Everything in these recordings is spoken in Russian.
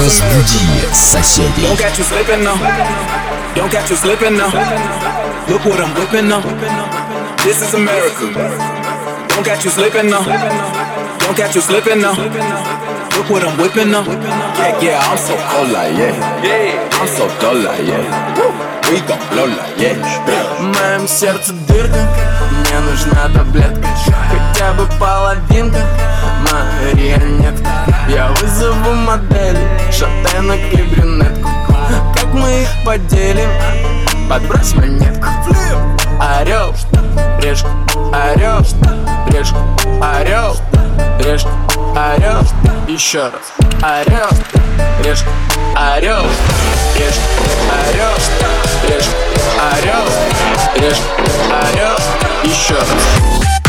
Разбуди соседей. Don't catch you slipping now. Don't catch you slipping now. Look what I'm whipping now. This is America. Don't catch you slipping now. Don't catch you slipping now. Look what I'm whipping now. Yeah, yeah, I'm so cold like yeah. Yeah, I'm so dull like yeah. Woo. We gon' blow like yeah. В моем сердце дырка, мне нужна таблетка Хотя бы половинка, Марионетка. Я вызову модели, шатенок и брюнетку. Как мы их поделим, подбрось монетку. Орел, решка, орел, решка, орел, решка, орел. Еще раз, орел, решка, орел, решка, орел, решка, орел, решка, орел. Еще раз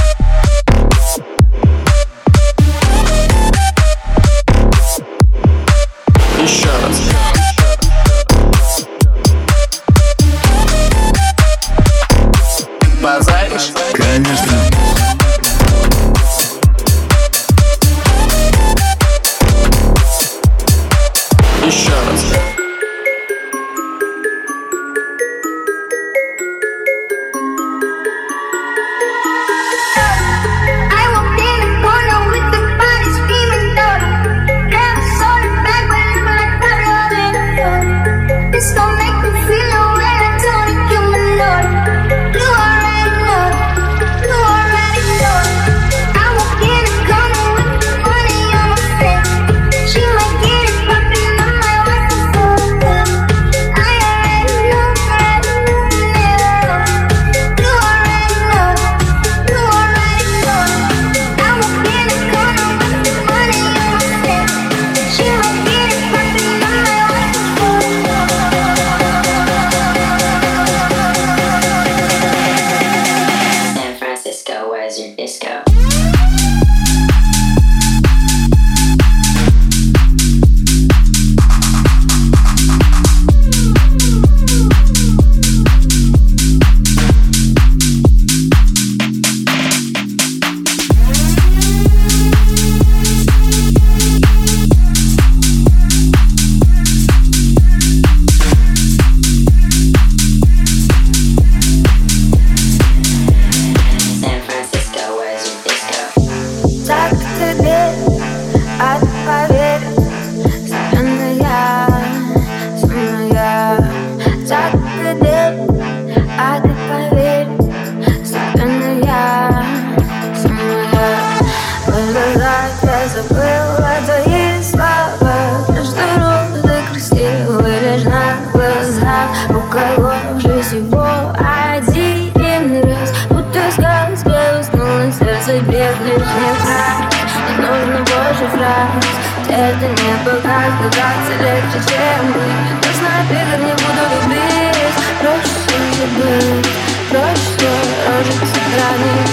без лишних фраз. Не нужно больше фраз, это не пока казаться легче, чем быть. Точно бегать не буду любить, проще забыть, проще рожить границ,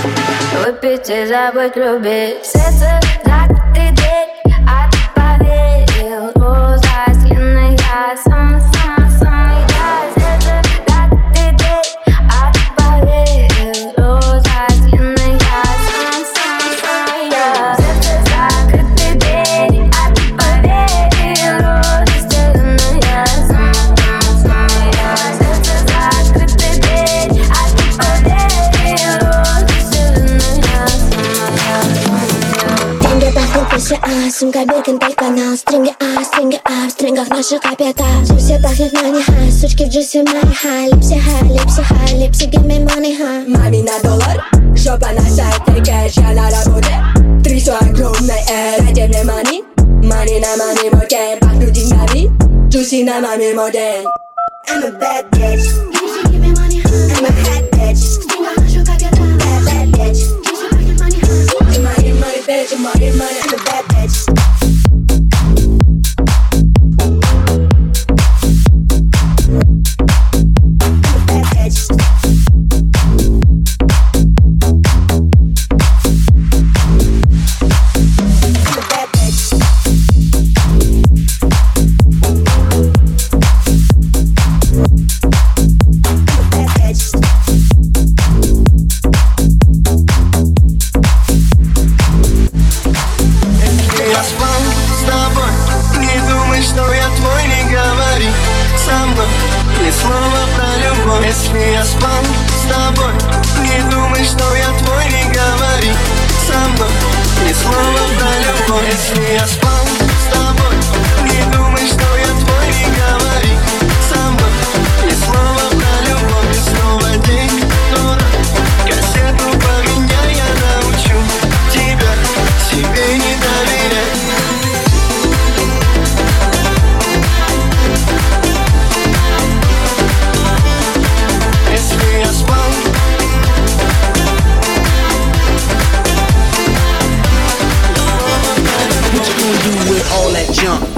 выпить и забыть любить. Сердце закрыты дверь, отповедил роза сленная, сама, PCA, сумка Биркин, канал Стринги А, стринги А, в стрингах наших капета Все пахнет мани, ха, сучки в джусе мани, ха Липси, ха, липси, ха, липси, give me money, ха Мами на доллар, жопа на сайте, кэш, я на работе Трясу огромной эр, дайте мне мани Мани на мани мой кэм, пахну деньгами Джуси на маме мой день I'm a bad bitch Липси, give me money, ха I'm a bad bitch Если я спал с тобой Не думай, что я твой, не говори со мной Ни слова про любовь Если я спал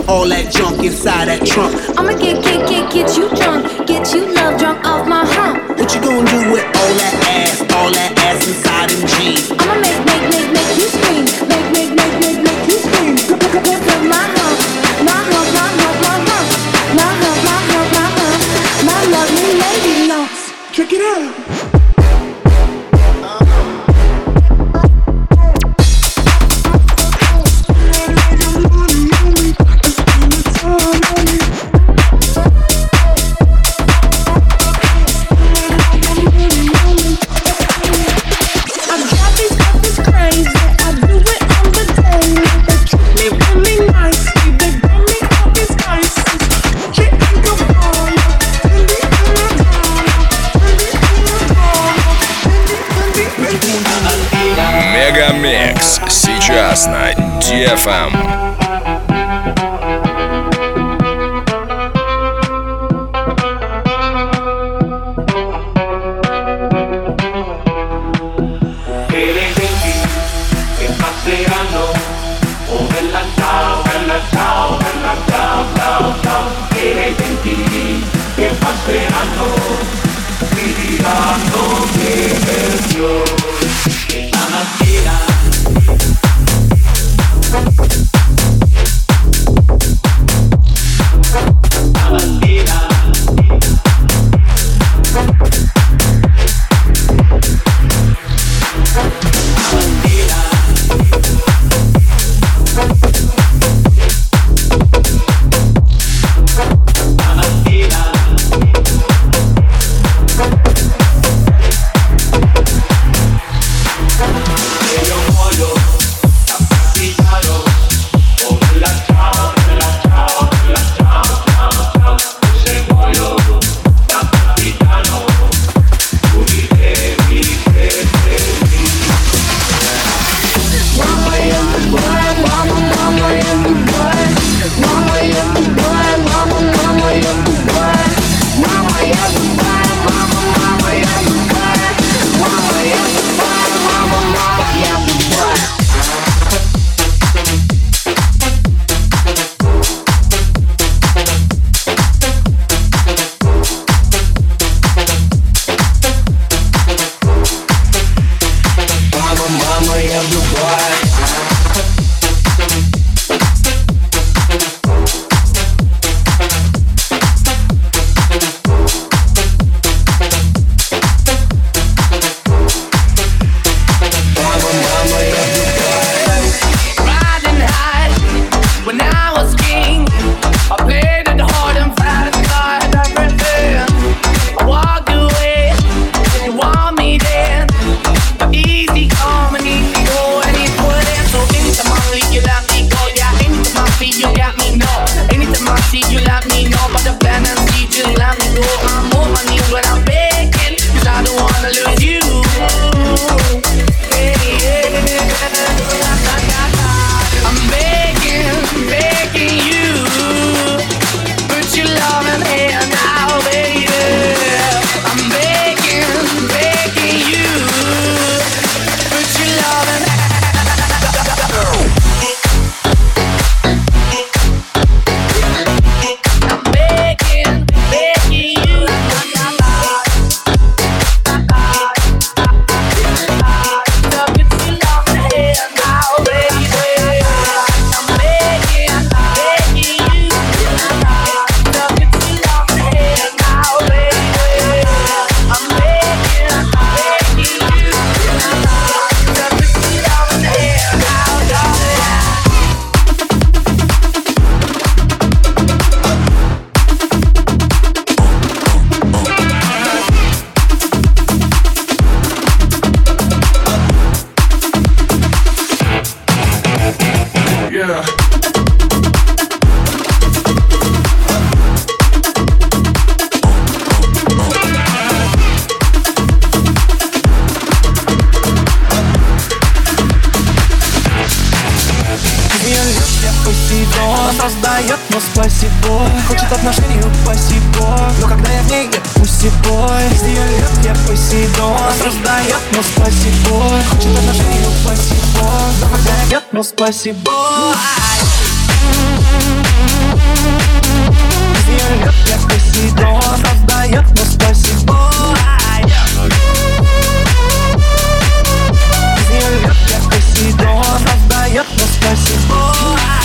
all that junk inside that trunk? I'ma get, get, get, get you drunk, get you love drunk off my hump. What you gonna do with all that ass, all that ass inside them jeans? I'ma make, make, make, make you scream, make, make, make, make, make you scream. Cause my hump, my hump, my hump, my hump, my hump, my hump, my hump, my lovely lady lumps. Check it out. Спасибо. Хочет отношений, спасибо. Но когда я в ней, я пусибой Из нее лет я Посейдон Раздает, но спасибо. Хочет отношений, спасибо. Но когда я нет, но спасибо Из нее лет я Посейдон Раздает, но спасибо. Из нее лет я Посейдон Раздает, но спасибо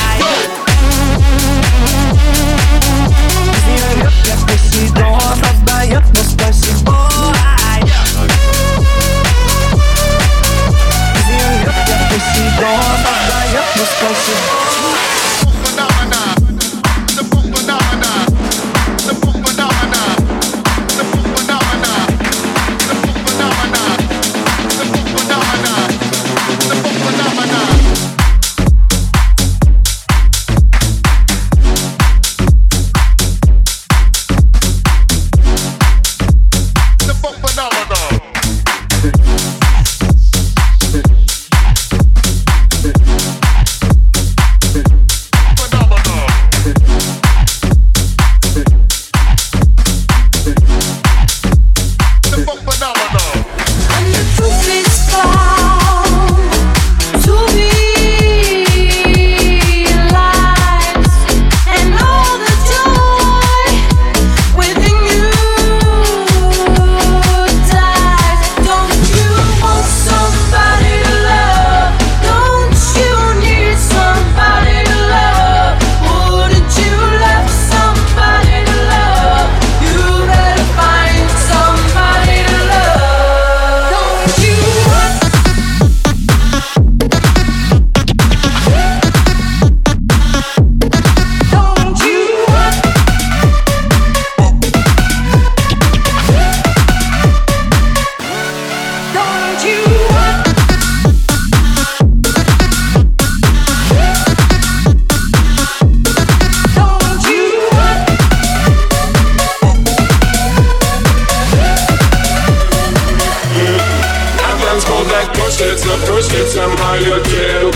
пустится мое тело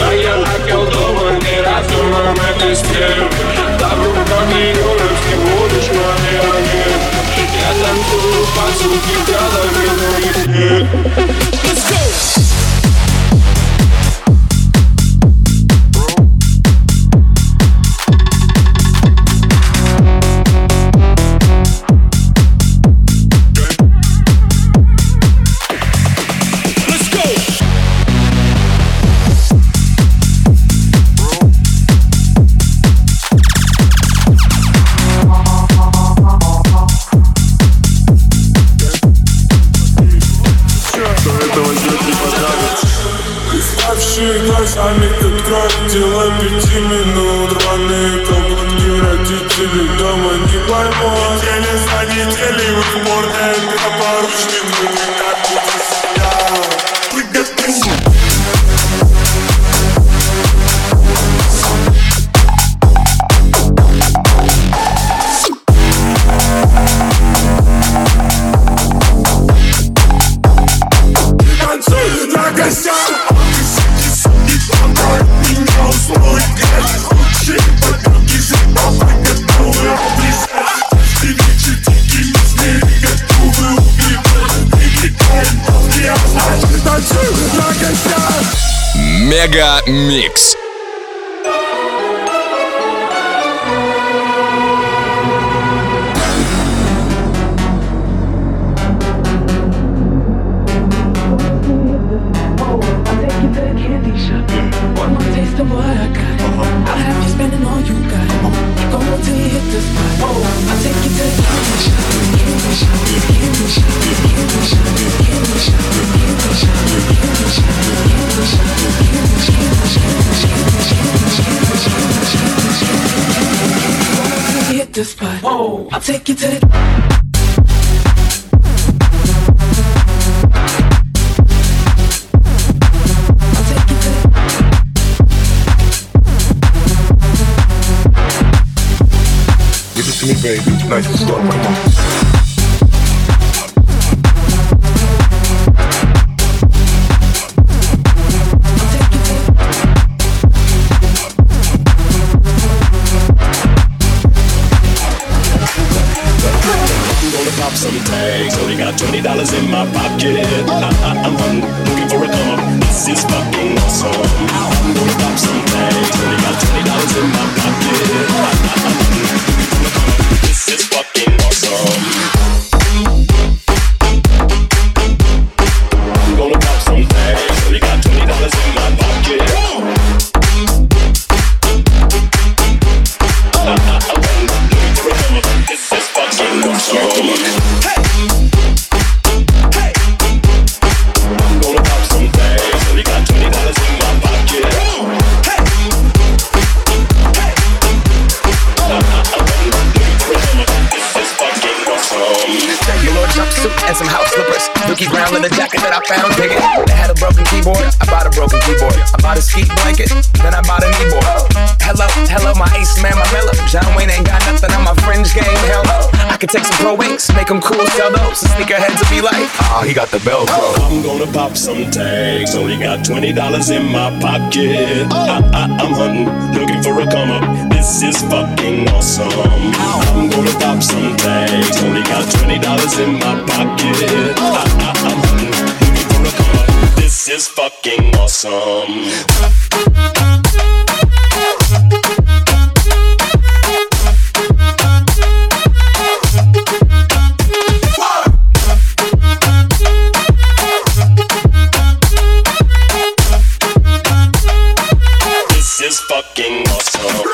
А я околдован, не разумом этой стрел Добру, как не юность, не будешь моей Я танцую по сути голове, но Танцуй на помой Меня усвой, грязь Лучшие подруги Забавы готовы Ты вечер дикий, мистерии Готовы убивать Привлекаем грязь Танцуй на гостях. Мега I'll take to the. me, baby. Nice to start, come on. Pro Wings, make them cool, sell those. The sneakerheads will be like, ah, oh, he got the Velcro. Oh, I'm gonna pop some tags, only got $20 in my pocket. Oh. I, I, I'm hunting, looking for a come up. This is fucking awesome. Ow. I'm gonna pop some tags, only got $20 in my pocket. Oh. I, I, I'm hunting, looking for a come up. This is fucking awesome. fucking awesome.